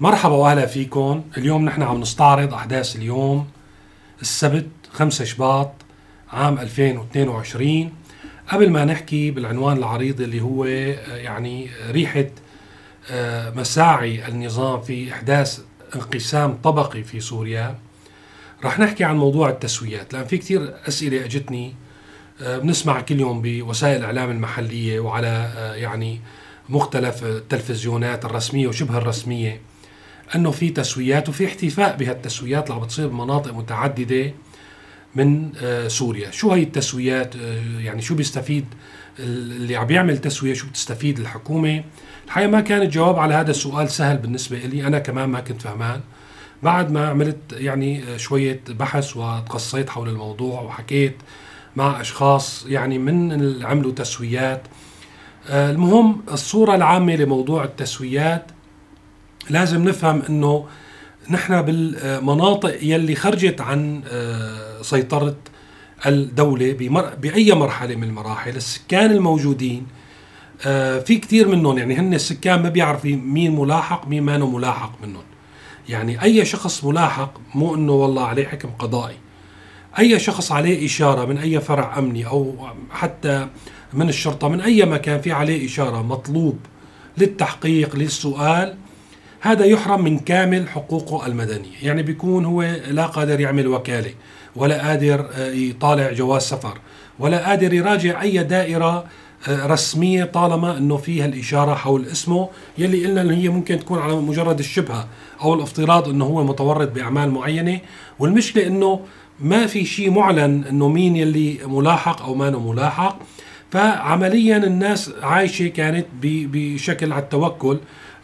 مرحبا واهلا فيكم. اليوم نحن عم نستعرض أحداث اليوم السبت 5 شباط عام 2022 قبل ما نحكي بالعنوان العريض اللي هو آه، يعني ريحة آه، مساعي النظام في إحداث انقسام طبقي في سوريا رح نحكي عن موضوع التسويات. لأن في كثير أسئلة أجتني آه، بنسمع كل يوم بوسائل الاعلام المحلية وعلى يعني مختلف التلفزيونات الرسمية وشبه الرسمية. أنه في تسويات وفي احتفاء بهالتسويات اللي عم بتصير بمناطق متعددة من آه، سوريا. شو هي التسويات؟ آه، يعني شو بيستفيد اللي عم يعمل تسوية؟ شو بتستفيد الحكومة؟ الحقيقة ما كان الجواب على هذا السؤال سهل بالنسبة لي أنا كمان ما كنت فهمان. بعد ما عملت يعني آه، شوية بحث وتقصيت حول الموضوع وحكيت مع أشخاص يعني من اللي عملوا تسويات المهم الصورة العامة لموضوع التسويات لازم نفهم إنه نحن بالمناطق يلي خرجت عن آه، سيطرة الدولة بأي مرحلة من المراحل السكان الموجودين آه، في كثير منهم يعني هن السكان ما بيعرفوا مين ملاحق مين ما ملاحق منهم. يعني أي شخص ملاحق مو أنه والله عليه حكم قضائي. أي شخص عليه إشارة من أي فرع أمني أو حتى من الشرطة من أي مكان في عليه إشارة مطلوب للتحقيق للسؤال هذا يحرم من كامل حقوقه المدنية. يعني بيكون هو لا قادر يعمل وكالة ولا قادر آه، يطالع جواز سفر ولا قادر يراجع أي دائرة آه، رسمية طالما أنه فيها الإشارة حول اسمه يلي قلنا أنه هي ممكن تكون على مجرد الشبهة أو الافتراض أنه هو متورط بأعمال معينة. والمشكلة أنه ما في شيء معلن أنه مين يلي ملاحق أو ما ملاحق. فعمليا الناس عايشة كانت بشكل على التوكل.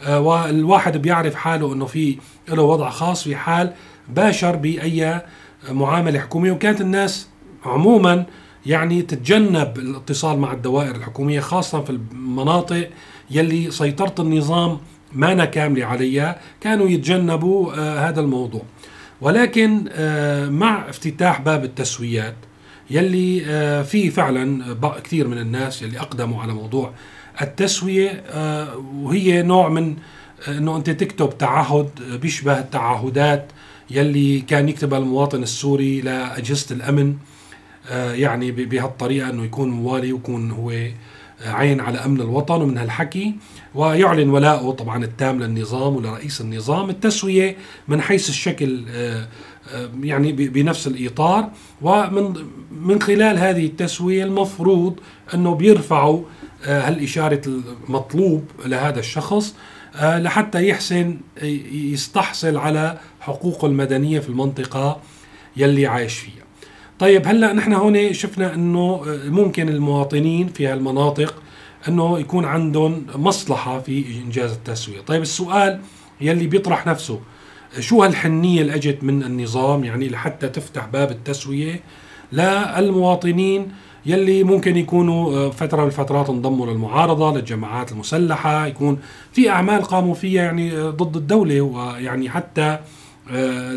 والواحد بيعرف حاله إنه في له وضع خاص في حال باشر بأي معاملة حكومية. وكانت الناس عموما يعني تتجنب الاتصال مع الدوائر الحكومية خاصه في المناطق يلي سيطرة النظام ما كاملة عليها. كانوا يتجنبوا آه هذا الموضوع. ولكن آه مع افتتاح باب التسويات يلي آه في فعلا كثير من الناس يلي أقدموا على موضوع التسوية آه، وهي نوع من آه، إنه أنت تكتب تعهد بيشبه التعهدات يلي كان يكتبها المواطن السوري لأجهزة الأمن آه، يعني بهالطريقة إنه يكون موالي ويكون هو عين على أمن الوطن ومن هالحكي. ويعلن ولاءه طبعا التام للنظام ولرئيس النظام. التسوية من حيث الشكل يعني بنفس الإطار. ومن من خلال هذه التسوية المفروض إنه بيرفعوا هالإشارة المطلوب لهذا الشخص؟ آه، لحتى يحسن يستحصل على حقوقه المدنية في المنطقة يلي عايش فيها. طيب هلأ نحن هون شفنا إنه آه، ممكن المواطنين في هالمناطق إنه يكون عندهم مصلحة في إنجاز التسوية، طيب السؤال يلي بيطرح نفسه شو هالحنية اللي أجت من النظام؟ يعني لحتى تفتح باب التسوية للمواطنين يلي ممكن يكونوا آه، فترة من الفترات انضموا للمعارضة للجماعات المسلحة يكون في أعمال قاموا فيها يعني آه، ضد الدولة ويعني حتى آه،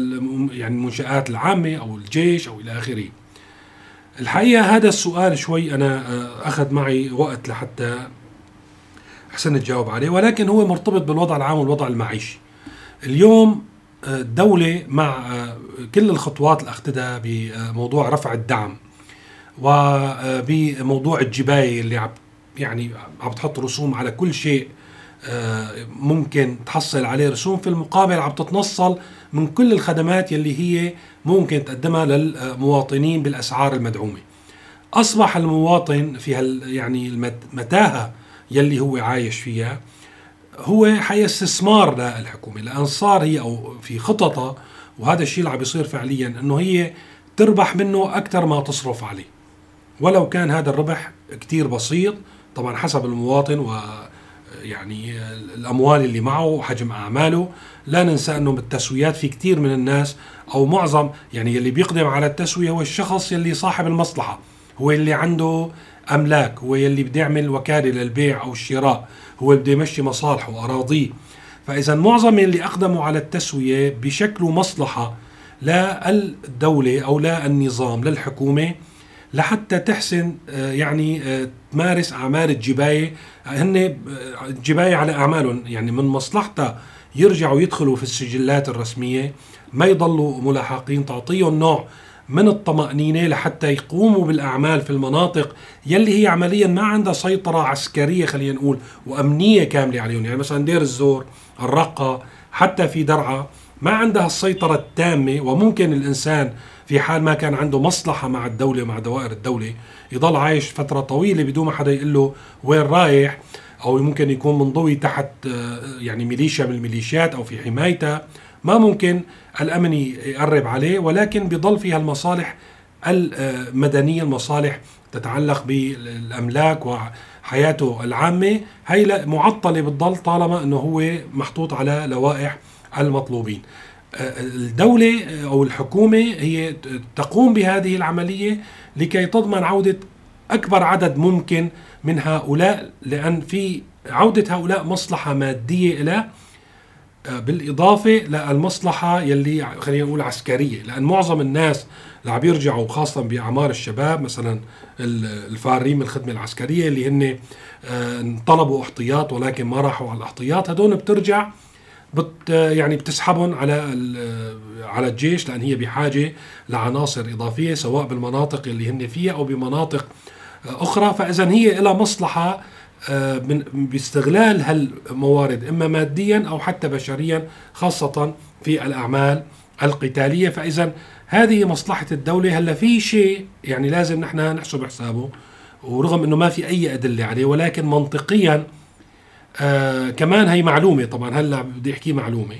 يعني المنشآت العامة أو الجيش أو إلى آخره. الحقيقة هذا السؤال شوي أنا أخذ معي وقت لحتى أحسن أجاوب عليه ولكن هو مرتبط بالوضع العام والوضع المعيشي. اليوم الدولة مع كل الخطوات اللي أخذتها بموضوع رفع الدعم وبموضوع الجباية اللي عم يعني عم تحط رسوم على كل شيء آه، ممكن تحصل عليه رسوم في المقابل عم تتنصل من كل الخدمات يلي هي ممكن تقدمها للمواطنين بالأسعار المدعومة. أصبح المواطن في هال يعني المتاهه يلي هو عايش فيها هو حي استثمار للحكومة لأن صار هي أو في خططها وهذا الشيء اللي عم بيصير فعليا إنه هي تربح منه أكثر ما تصرف عليه. ولو كان هذا الربح كتير بسيط طبعا حسب المواطن و يعني الأموال اللي معه وحجم أعماله. لا ننسى أنه بالتسويات في كثير من الناس أو معظم يعني اللي بيقدم على التسوية هو الشخص اللي صاحب المصلحة هو اللي عنده أملاك هو اللي بده يعمل وكالة للبيع أو الشراء هو اللي بده يمشي مصالحه وأراضيه. فاذا معظم اللي أقدموا على التسوية بشكلوا مصلحة للدوله أو للنظام للحكومه لحتى تحسن آه، يعني آه، تمارس أعمال الجباية. هن الجباية آه، على أعمالهم يعني من مصلحتها يرجعوا يدخلوا في السجلات الرسمية ما يضلوا ملاحقين تعطيهم نوع من الطمأنينة لحتى يقوموا بالأعمال في المناطق يلي هي عمليا ما عندها سيطرة عسكرية خلينا نقول وأمنية كاملة عليهم. يعني مثلا دير الزور الرقة حتى في درعا ما عندها السيطرة التامة وممكن الإنسان في حال ما كان عنده مصلحة مع الدولة مع دوائر الدولة يضل عايش فترة طويلة بدون ما حدا يقول له وين رايح أو ممكن يكون منضوي تحت آه، يعني ميليشيا من الميليشيات أو في حمايتها. ما ممكن الأمن يقرب عليه ولكن بيضل فيها المصالح المدنية المصالح تتعلق بالأملاك وحياته العامة. هي معطلة بتضل طالما أنه هو محطوط على لوائح المطلوبين. الدولة أو الحكومة هي تقوم بهذه العملية لكي تضمن عودة أكبر عدد ممكن من هؤلاء لأن في عودة هؤلاء مصلحة مادية إلى بالإضافة للمصلحة يلي خلينا نقول عسكرية. لأن معظم الناس اللي عم يرجعوا خاصة بأعمار الشباب مثلا الفارين من الخدمة العسكرية اللي هن آه، طلبوا احتياط ولكن ما راحوا على الاحتياط هدول بترجع بت يعني بتسحبهم على على الجيش لأن هي بحاجة لعناصر إضافية سواء بالمناطق اللي هن فيها أو بمناطق أخرى. فاذا هي لها مصلحة آه، باستغلال هالموارد إما ماديا أو حتى بشريا خاصة في الأعمال القتالية. فاذا هذه مصلحة الدولة. هلأ في شيء يعني لازم نحن نحسب حسابه ورغم إنه ما في أي أدلة عليه ولكن منطقيا آه كمان هي معلومة طبعا هلأ بدي أحكي معلومة.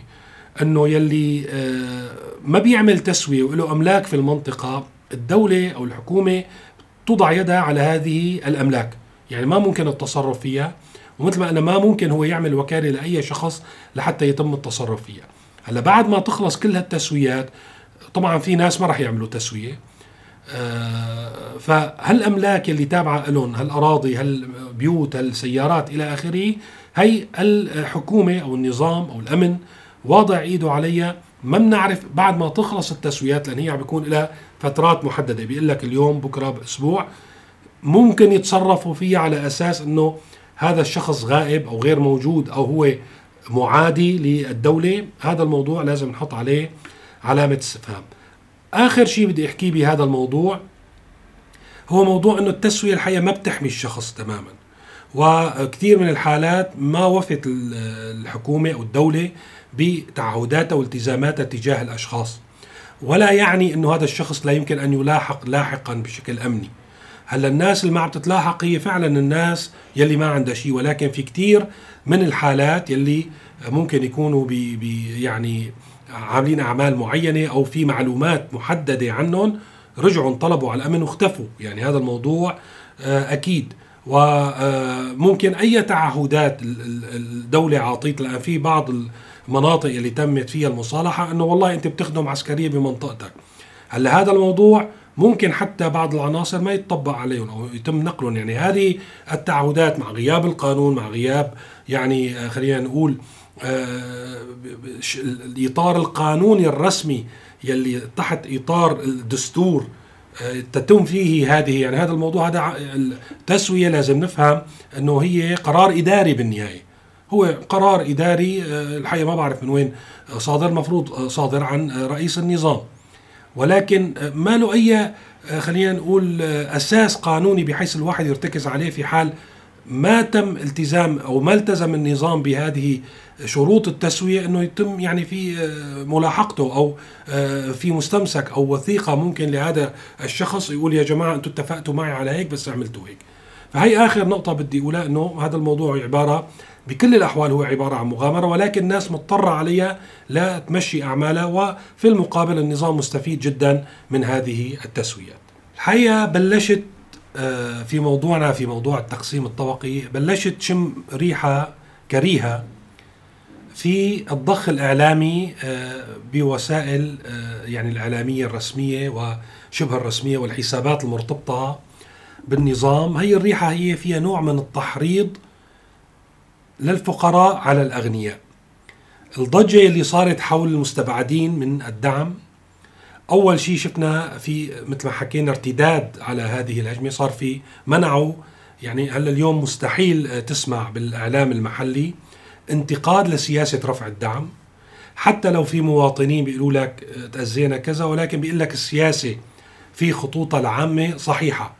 إنه يلي آه ما بيعمل تسوية وله أملاك في المنطقة الدولة أو الحكومة تضع يدها على هذه الأملاك. يعني ما ممكن التصرف فيها ومثل ما أنا ما ممكن هو يعمل وكالة لأي شخص لحتى يتم التصرف فيها. هلأ بعد ما تخلص كل هالتسويات طبعا في ناس ما راح يعملوا تسوية. آه فهالأملاك اللي تابعة لهم هالأراضي هالبيوت هالسيارات إلى آخره هي الحكومة أو النظام أو الأمن واضع إيده عليها. ما بنعرف بعد ما تخلص التسويات لأن هي عم بيكون لها فترات محددة. بيقول لك اليوم بكرة بأسبوع ممكن يتصرفوا فيها على أساس إنه هذا الشخص غائب أو غير موجود أو هو معادي للدولة. هذا الموضوع لازم نحط عليه علامة استفهام. آخر شيء بدي أحكيه بهذا الموضوع هو موضوع إنه التسوية الحقيقة ما بتحمي الشخص تماما. وكثير من الحالات ما وفت الحكومة أو الدولة بتعهداتها والتزاماتها تجاه الأشخاص. ولا يعني إنه هذا الشخص لا يمكن أن يلاحق لاحقا بشكل أمني. هلأ الناس اللي ما عم تتلاحق هي فعلا الناس يلي ما عندها شيء ولكن في كثير من الحالات يلي ممكن يكونوا بي بي يعني عاملين أعمال معينة أو في معلومات محددة عنهم رجعوا انطلبوا على الأمن واختفوا. يعني هذا الموضوع آه، أكيد. وممكن أي تعهدات الدولة عاطيت. الان في بعض المناطق اللي تمت فيها المصالحة إنه والله أنت بتخدم عسكرية بمنطقتك. هلأ هذا الموضوع ممكن حتى بعض العناصر ما يتطبق عليهم أو يتم نقلهم. يعني هذه التعهدات مع غياب القانون مع غياب يعني آه، خلينا نقول آه، الاطار القانوني الرسمي يلي تحت إطار الدستور تتم فيه هذه يعني هذا الموضوع هذا التسويه لازم نفهم إنه هي قرار إداري بالنهاية. هو قرار إداري الحقيقة ما بعرف من وين صادر المفروض صادر عن رئيس النظام. ولكن ما له أي خلينا نقول أساس قانوني بحيث الواحد يرتكز عليه في حال ما تم التزام أو ما التزم النظام بهذه شروط التسوية إنه يتم يعني في ملاحقته أو في مستمسك أو وثيقة ممكن لهذا الشخص يقول يا جماعة أنتم اتفقتوا معي على هيك بس عملتوا هيك. فهي آخر نقطة بدي أقولها إنه هذا الموضوع عبارة بكل الأحوال هو عبارة عن مغامرة ولكن الناس مضطرة عليها لا تمشي أعمالها وفي المقابل النظام مستفيد جدا من هذه التسويات الحقيقة بلشت آه، في موضوعنا في موضوع التقسيم الطبقي بلشت شم ريحة كريهة في الضخ الإعلامي آه، بوسائل آه، يعني الإعلامية الرسمية وشبه الرسمية والحسابات المرتبطة بالنظام. هي الريحة هي فيها نوع من التحريض للفقراء على الأغنياء. الضجة اللي صارت حول المستبعدين من الدعم أول شيء شفنا في مثل ما حكينا ارتداد على هذه الهجمة صار في منعوا يعني هلأ اليوم مستحيل تسمع بالإعلام المحلي انتقاد لسياسة رفع الدعم. حتى لو في مواطنين بيقولوا لك تأذينا كذا ولكن بيقول لك السياسة في خطوطها العامة صحيحة.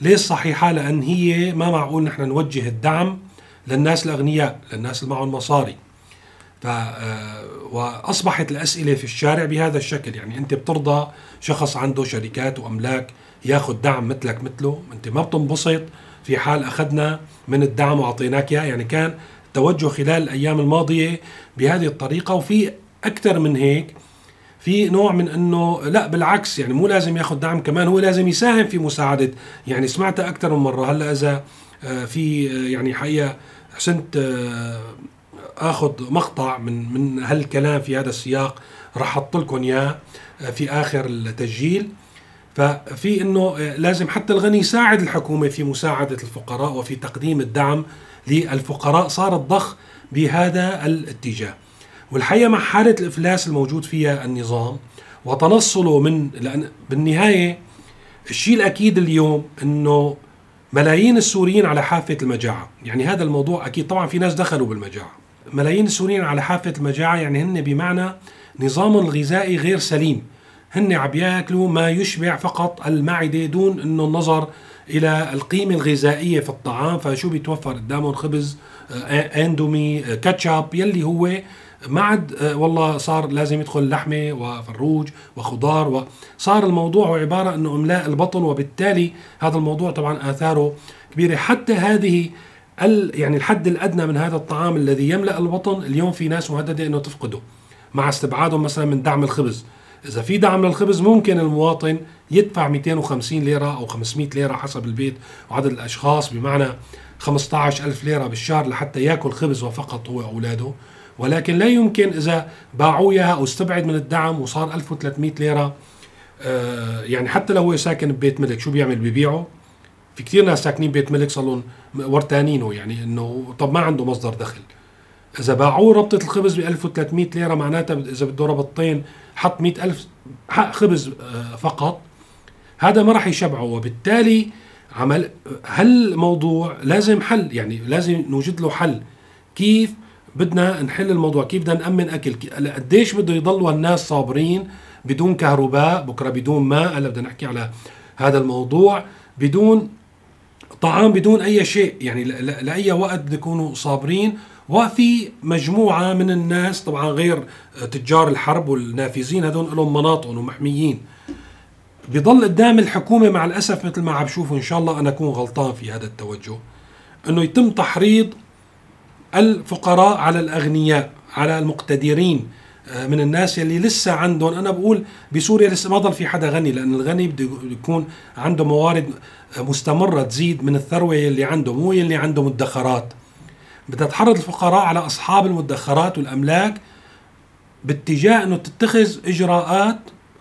ليش صحيحة؟ لأن هي ما معقول نحن نوجه الدعم للناس الأغنياء للناس اللي معهم مصاري. ف آه، وأصبحت الأسئلة في الشارع بهذا الشكل. يعني أنت بترضى شخص عنده شركات وأملاك ياخذ دعم مثلك مثله. أنت ما بتنبسط. في حال أخذنا من الدعم وأعطيناك إياه. يعني كان التوجه خلال الأيام الماضية بهذه الطريقة. وفي أكثر من هيك في نوع من إنه لا بالعكس. يعني مو لازم ياخذ دعم كمان هو لازم يساهم في مساعدة. يعني سمعتها أكثر من مرة. هلأ إذا آه، في آه، يعني حقيقة حسنت آه، آخذ مقطع من من هالكلام في هذا السياق. راح أحط لكم إياه في آخر التسجيل. ففي إنه لازم حتى الغني يساعد الحكومة في مساعدة الفقراء وفي تقديم الدعم للفقراء. صار الضخ بهذا الاتجاه. والحقيقة مع حالة الإفلاس الموجود فيها النظام وتنصله من لأن بالنهاية الشيء الأكيد اليوم إنه ملايين السوريين على حافة المجاعة، يعني هذا الموضوع أكيد طبعا في ناس دخلوا بالمجاعة. ملايين السوريين على حافة المجاعة يعني هن بمعنى نظام الغذائي غير سليم. هن عم ياكلوا ما يشبع فقط المعدة دون إنه النظر إلى القيمة الغذائية في الطعام. فشو بيتوفر قدامهم؟ خبز آه، إندومي آه، كاتشاب. يلي هو ما عاد آه، والله صار لازم يدخل لحمة وفروج وخضار وصار الموضوع عبارة إنه إملاء البطن وبالتالي هذا الموضوع طبعا آثاره كبيرة. حتى هذه يعني الحد الأدنى من هذا الطعام الذي يملأ البطن اليوم في ناس مهددة إنه تفقده مع استبعادهم مثلا من دعم الخبز. إذا في دعم للخبز ممكن المواطن يدفع 250 ليرة أو 500 ليرة حسب البيت وعدد الأشخاص بمعنى 15 ألف ليرة بالشهر لحتى يأكل خبز وفقط هو وأولاده. ولكن لا يمكن إذا باعوا إياها أو استبعد من الدعم وصار 1300 ليرة آه يعني حتى لو هو ساكن ببيت ملك شو بيعمل؟ ببيعه في كثير ناس ساكنين بيت ملك صار لهم ورتانينه يعني إنه طب ما عنده مصدر دخل. إذا باعوه ربطة الخبز ب 1300 ليرة معناتها إذا بده ربطتين حط 100000 حق خبز آه، فقط. هذا ما راح يشبعه وبالتالي عمل هالموضوع لازم حل يعني لازم نوجد له حل. كيف بدنا نحل الموضوع؟ كيف بدنا نأمن أكل؟ قديش بده يضلوا الناس صابرين بدون كهرباء؟ بكرة بدون ماء. هلا بدنا نحكي على هذا الموضوع. بدون طعام بدون أي شيء يعني لأي وقت بده يكونوا صابرين. وفي مجموعة من الناس طبعا غير تجار الحرب والنافذين هذول لهم مناطق ومحميين. بضل قدام الحكومة مع الأسف مثل ما عم بشوفوا إن شاء الله أنا أكون غلطان في هذا التوجه أنه يتم تحريض الفقراء على الأغنياء على المقتدرين آه، من الناس يلي لسه عندهم. أنا بقول بسوريا لسه ما ضل في حدا غني لأن الغني بده يكون عنده موارد مستمرة تزيد من الثروة يلي عنده مو يلي عنده مدخرات. بدها تحرض الفقراء على أصحاب المدخرات والأملاك باتجاه إنه تتخذ إجراءات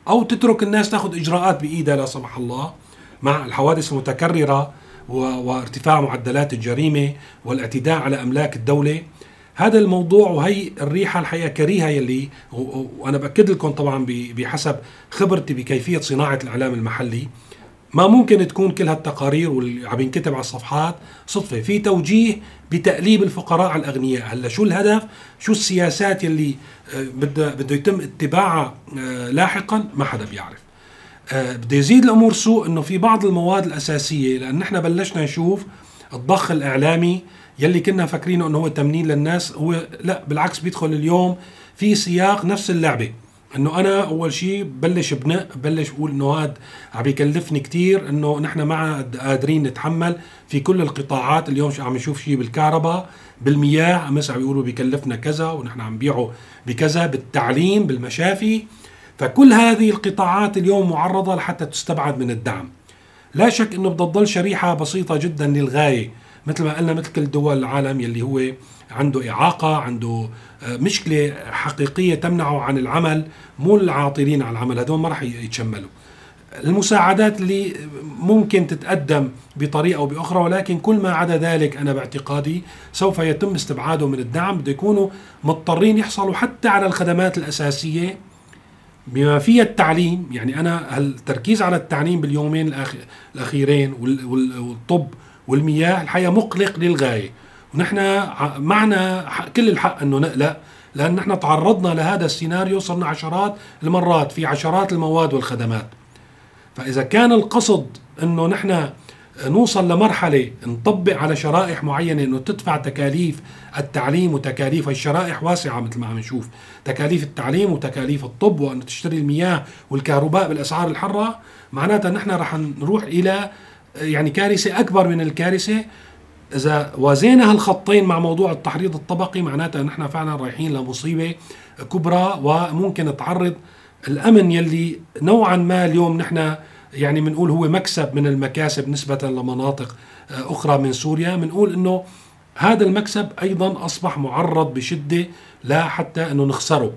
أو تترك الناس تاخذ إجراءات بإيدها لا سمح الله مع الحوادث المتكررة وارتفاع معدلات الجريمة والاعتداء على أملاك الدولة. هذا الموضوع وهي الريحة الحقيقة كريهة يلي وأنا بأكد لكم طبعا بحسب خبرتي بكيفية صناعة الإعلام المحلي. ما ممكن تكون كل هالتقارير واللي عم ينكتب على الصفحات صدفة. في توجيه بتأليب الفقراء على الأغنياء. هلا شو الهدف؟ شو السياسات يلي آه، بده بده يتم اتباعها آه، لاحقا؟ ما حدا بيعرف. آه، بده يزيد الأمور سوء إنه في بعض المواد الأساسية لأن نحن بلشنا نشوف الضخ الإعلامي يلي كنا فاكرينه إنه هو تمنين للناس هو لا بالعكس بيدخل اليوم في سياق نفس اللعبة. إنه أنا أول شيء بلش بنق بلش بقول إنه هذا عم يكلفني كثير إنه نحن ما قادرين نتحمل في كل القطاعات اليوم عم نشوف شيء بالكهرباء بالمياه امس عم يقولوا بكلفنا كذا ونحن عم نبيعه بكذا بالتعليم بالمشافي. فكل هذه القطاعات اليوم معرضة لحتى تستبعد من الدعم. لا شك إنه بتضل شريحة بسيطة جدا للغاية مثل ما قلنا مثل كل دول العالم يلي هو عنده إعاقة عنده مشكلة حقيقية تمنعه عن العمل مو العاطلين عن العمل هذول ما راح يتشملوا. المساعدات اللي ممكن تتقدم بطريقة أو بأخرى ولكن كل ما عدا ذلك أنا باعتقادي سوف يتم استبعاده من الدعم. بده يكونوا مضطرين يحصلوا حتى على الخدمات الأساسية. بما فيها التعليم يعني أنا التركيز على التعليم باليومين الأخيرين والطب والمياه الحقيقة مقلق للغاية. ونحن معنا كل الحق إنه نقلق لأن نحن تعرضنا لهذا السيناريو صرنا عشرات المرات في عشرات المواد والخدمات. فإذا كان القصد إنه نحن نوصل لمرحلة نطبق على شرائح معينة إنه تدفع تكاليف التعليم وتكاليف الشرائح واسعة مثل ما عم نشوف. تكاليف التعليم وتكاليف الطب وأن تشتري المياه والكهرباء بالأسعار الحرة معناتها نحن رح نروح إلى يعني كارثة أكبر من الكارثة إذا وازينا هالخطين مع موضوع التحريض الطبقي معناتها نحن فعلا رايحين لمصيبة كبرى وممكن تعرض الأمن يلي نوعا ما اليوم نحن يعني بنقول هو مكسب من المكاسب نسبة لمناطق آه، أخرى من سوريا. بنقول أنه هذا المكسب أيضا أصبح معرض بشدة لا حتى أنه نخسره.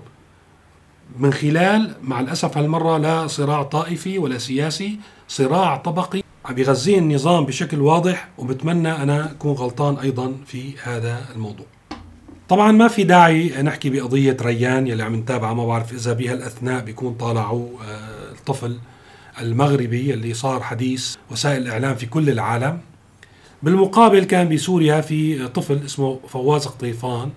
من خلال مع الأسف هالمرة لا صراع طائفي ولا سياسي صراع طبقي عم يغذيه النظام بشكل واضح وبتمنى أنا أكون غلطان أيضا في هذا الموضوع. طبعا ما في داعي نحكي بقضية ريان يلي عم نتابعها ما بعرف إذا بها الأثناء بيكون طالعوا آه، الطفل المغربي اللي صار حديث وسائل الإعلام في كل العالم. بالمقابل كان بسوريا في طفل اسمه فواز قطيفان.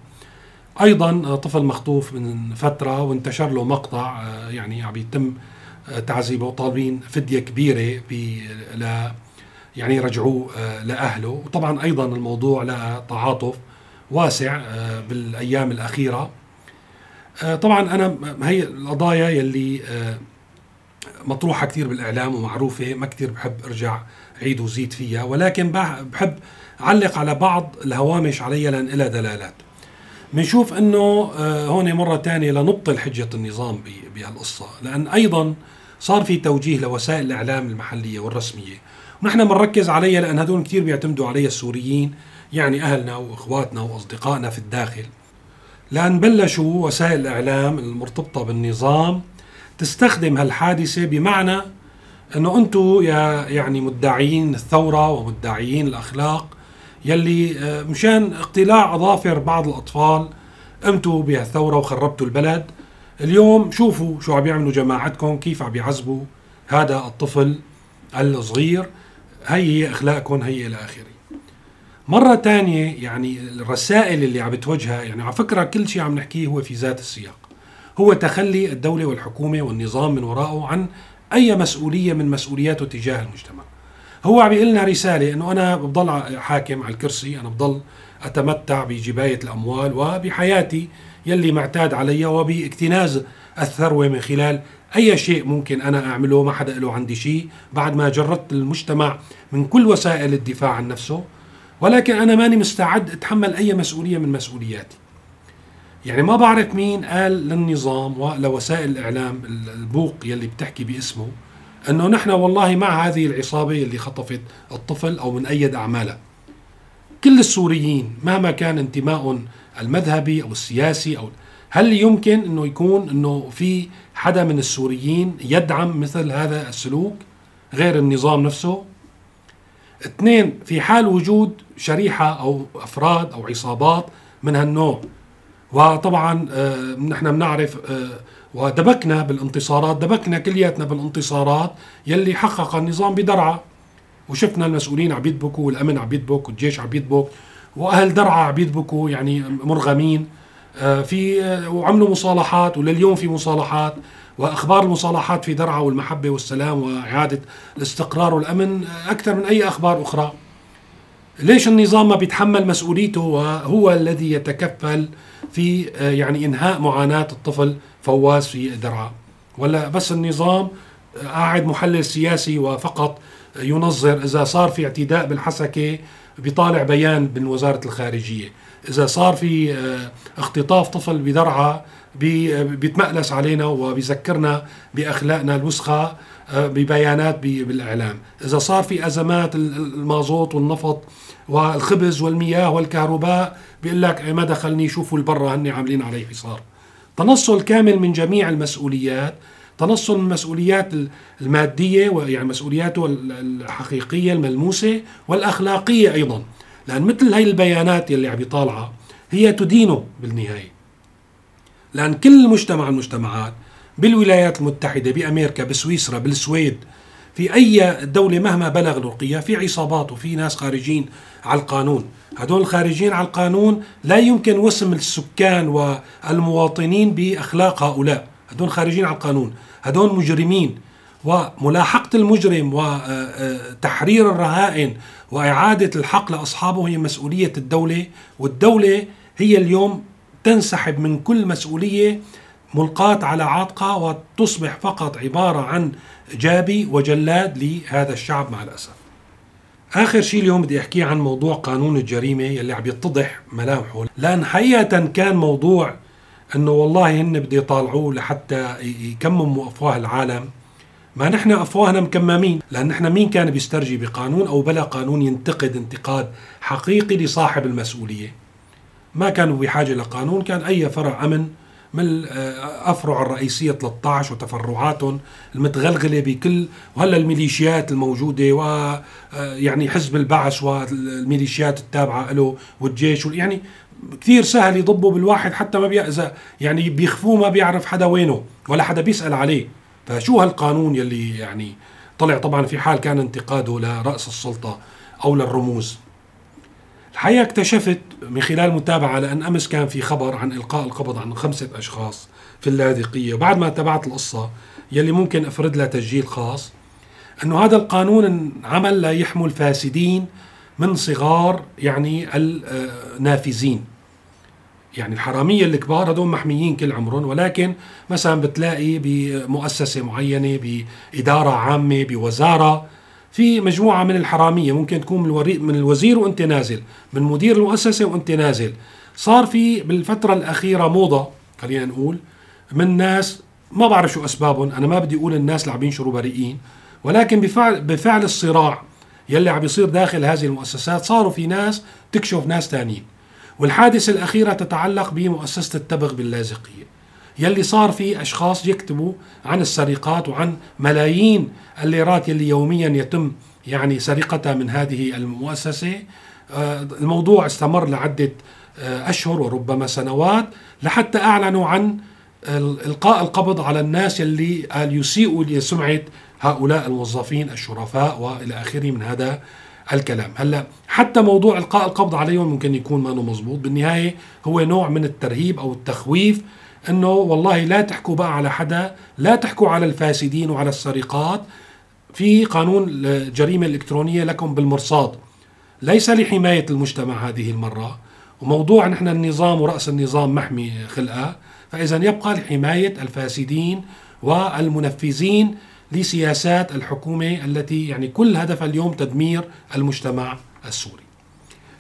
أيضا طفل مخطوف من فترة وانتشر له مقطع آه، يعني عم يتم تعذيبه طالبين فدية كبيرة ل يعني يرجعوه آه، لأهله. وطبعا أيضا الموضوع لقى تعاطف واسع بالأيام الأخيرة. طبعا أنا هي القضايا يلي مطروحة كثير بالإعلام ومعروفة ما كثير بحب أرجع عيد وزيد فيها ولكن بحب أعلق على بعض الهوامش عليها لأن لها دلالات. بنشوف إنه آه، هون مرة ثانية لنبطل حجة النظام بهالقصة. لأن أيضا صار في توجيه لوسائل الإعلام المحلية والرسمية. ونحن بنركز عليها لأن هذول كثير بيعتمدوا عليها السوريين يعني أهلنا وإخواتنا وأصدقائنا في الداخل. لأن بلشوا وسائل الإعلام المرتبطة بالنظام تستخدم هالحادثة بمعنى إنه أنتم يا يعني مدعيين الثورة ومدعيين الأخلاق يلي آه، مشان اقتلاع أظافر بعض الأطفال قمتوا بهالثورة وخربتوا البلد. اليوم شوفوا شو عم يعملوا جماعتكم كيف عم يعذبوا هذا الطفل الصغير. هي هي اخلاقكم هي إلى آخره. مرة تانية يعني الرسائل اللي عم بتوجهها يعني على فكرة كل شيء عم نحكيه هو في ذات السياق. هو تخلي الدولة والحكومة والنظام من وراءه عن أي مسؤولية من مسؤولياته تجاه المجتمع. هو عم يقول لنا رسالة أنه أنا بضل حاكم على الكرسي أنا بضل أتمتع بجباية الأموال وبحياتي يلي معتاد علي وباكتناز الثروة من خلال أي شيء ممكن أنا أعمله. ما حدا له عندي شيء. بعد ما جردت المجتمع من كل وسائل الدفاع عن نفسه ولكن أنا ماني مستعد أتحمل أي مسؤولية من مسؤولياتي. يعني ما بعرف مين قال للنظام ولوسائل الإعلام البوق يلي بتحكي باسمه أنه نحن والله مع هذه العصابة اللي خطفت الطفل أو من أيد اعمالها كل السوريين مهما كان انتماء المذهبي أو السياسي أو هل يمكن أنه يكون أنه في حدا من السوريين يدعم مثل هذا السلوك غير النظام نفسه؟ اثنين في حال وجود شريحة أو أفراد أو عصابات من هالنوع. وطبعا آه، نحن بنعرف آه، ودبكنا بالانتصارات دبكنا كلياتنا بالانتصارات يلي حقق النظام بدرعا وشفنا المسؤولين عم يدبكوا والأمن عم يدبك والجيش عم يدبك وأهل درعا عم يدبكوا يعني مرغمين آه، في وعملوا مصالحات ولليوم في مصالحات وأخبار المصالحات في درعا والمحبة والسلام وإعادة الاستقرار والأمن أكثر من أي أخبار أخرى. ليش النظام ما بيتحمل مسؤوليته وهو الذي يتكفل في آه، يعني إنهاء معاناة الطفل فواز في درعا ولا بس النظام آه، قاعد محلل سياسي وفقط ينظر إذا صار في اعتداء بالحسكة بيطالع بيان من وزارة الخارجية. إذا صار في آه، اختطاف طفل بدرعا بيتمألس علينا وبيذكرنا بأخلاقنا الوسخه ببيانات بالإعلام. إذا صار في أزمات المازوت والنفط والخبز والمياه والكهرباء بيقول لك ما دخلني شوفوا البرة هني عاملين علي حصار. تنصل كامل من جميع المسؤوليات تنصل من المسؤوليات المادية يعني مسؤولياته الحقيقية الملموسة والأخلاقية أيضا. لأن مثل هاي البيانات يلي عم يطالعها هي تدينه بالنهاية. لأن كل مجتمع المجتمعات بالولايات المتحدة بأمريكا بسويسرا بالسويد في أي دولة مهما بلغ الرقيه في عصابات وفي ناس خارجين على القانون. هدول الخارجين على القانون لا يمكن وسم السكان والمواطنين بأخلاق هؤلاء. هدول خارجين على القانون. هدول مجرمين. وملاحقة المجرم وتحرير الرهائن وإعادة الحق لأصحابه هي مسؤولية الدولة. والدولة هي اليوم تنسحب من كل مسؤولية ملقاة على عاتقها وتصبح فقط عبارة عن جابي وجلاد لهذا الشعب مع الأسف. آخر شيء اليوم بدي أحكي عن موضوع قانون الجريمة يلي عم يتضح ملامحه. لأن حقيقة كان موضوع أنه والله هن بده يطالعوه لحتى يكمموا أفواه العالم. ما نحن أفواهنا مكممين لأن نحن مين كان بيسترجي بقانون أو بلا قانون ينتقد انتقاد حقيقي لصاحب المسؤولية؟ ما كانوا بحاجة لقانون كان أي فرع أمن من أفرع الرئيسية 13 وتفرعاتهم المتغلغلة بكل وهلا الميليشيات الموجودة و يعني حزب البعث والميليشيات التابعة له والجيش يعني كثير سهل يضبوا بالواحد حتى ما بيأذى يعني بيخفوه ما بيعرف حدا وينه ولا حدا بيسأل عليه. فشو هالقانون يلي يعني طلع؟ طبعا في حال كان انتقاده لرأس السلطة أو للرموز. الحقيقة اكتشفت من خلال متابعة لأن أمس كان في خبر عن إلقاء القبض عن خمسة أشخاص في اللاذقية. وبعد ما تابعت القصة يلي ممكن أفرد لها تسجيل خاص أنه هذا القانون عمل ليحمل فاسدين من صغار يعني النافذين. يعني الحرامية الكبار هدول محميين كل عمرهم ولكن مثلا بتلاقي بمؤسسة معينة بإدارة عامة بوزارة في مجموعة من الحرامية ممكن تكون من, من الوزير وأنت نازل من مدير المؤسسة وأنت نازل. صار في بالفترة الأخيرة موضة خلينا نقول من ناس ما بعرف شو أسبابهم أنا ما بدي أقول الناس اللي عم ينشروا بريئين ولكن بفعل, بفعل الصراع يلي عم يصير داخل هذه المؤسسات صاروا في ناس تكشف ناس تانيين. والحادثة الأخيرة تتعلق بمؤسسة التبغ باللاذقية. يلي صار في أشخاص يكتبوا عن السرقات وعن ملايين الليرات يلي يوميا يتم يعني سرقتها من هذه المؤسسة. آه، الموضوع استمر لعدة آه، أشهر وربما سنوات لحتى أعلنوا عن إلقاء القبض على الناس يلي قال يسيئوا لسمعة هؤلاء الموظفين الشرفاء وإلى آخره من هذا الكلام. هلأ حتى موضوع إلقاء القبض عليهم ممكن يكون ما مزبوط بالنهاية هو نوع من الترهيب أو التخويف أنه والله لا تحكوا بقى على حدا لا تحكوا على الفاسدين وعلى السرقات. في قانون الجريمة الإلكترونية لكم بالمرصاد. ليس لحماية المجتمع هذه المرة. وموضوع نحن النظام ورأس النظام محمي خلقة. فإذا يبقى لحماية الفاسدين والمنفذين لسياسات الحكومة التي يعني كل هدفها اليوم تدمير المجتمع السوري.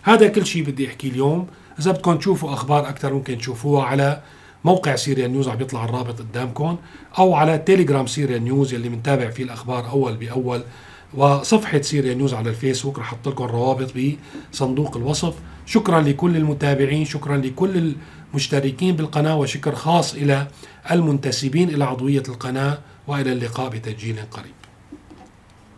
هذا كل شيء بدي احكي اليوم. إذا بدكم تشوفوا أخبار أكثر ممكن تشوفوها على موقع سيريا نيوز عم بيطلع الرابط قدامكم أو على تيليجرام سيريا نيوز اللي بنتابع فيه الأخبار أول بأول. وصفحة سيريا نيوز على الفيسبوك رح أحط لكم الروابط بصندوق الوصف. شكرا لكل المتابعين شكرا لكل المشتركين بالقناة وشكر خاص إلى المنتسبين إلى عضوية القناة وإلى اللقاء بتسجيل قريب.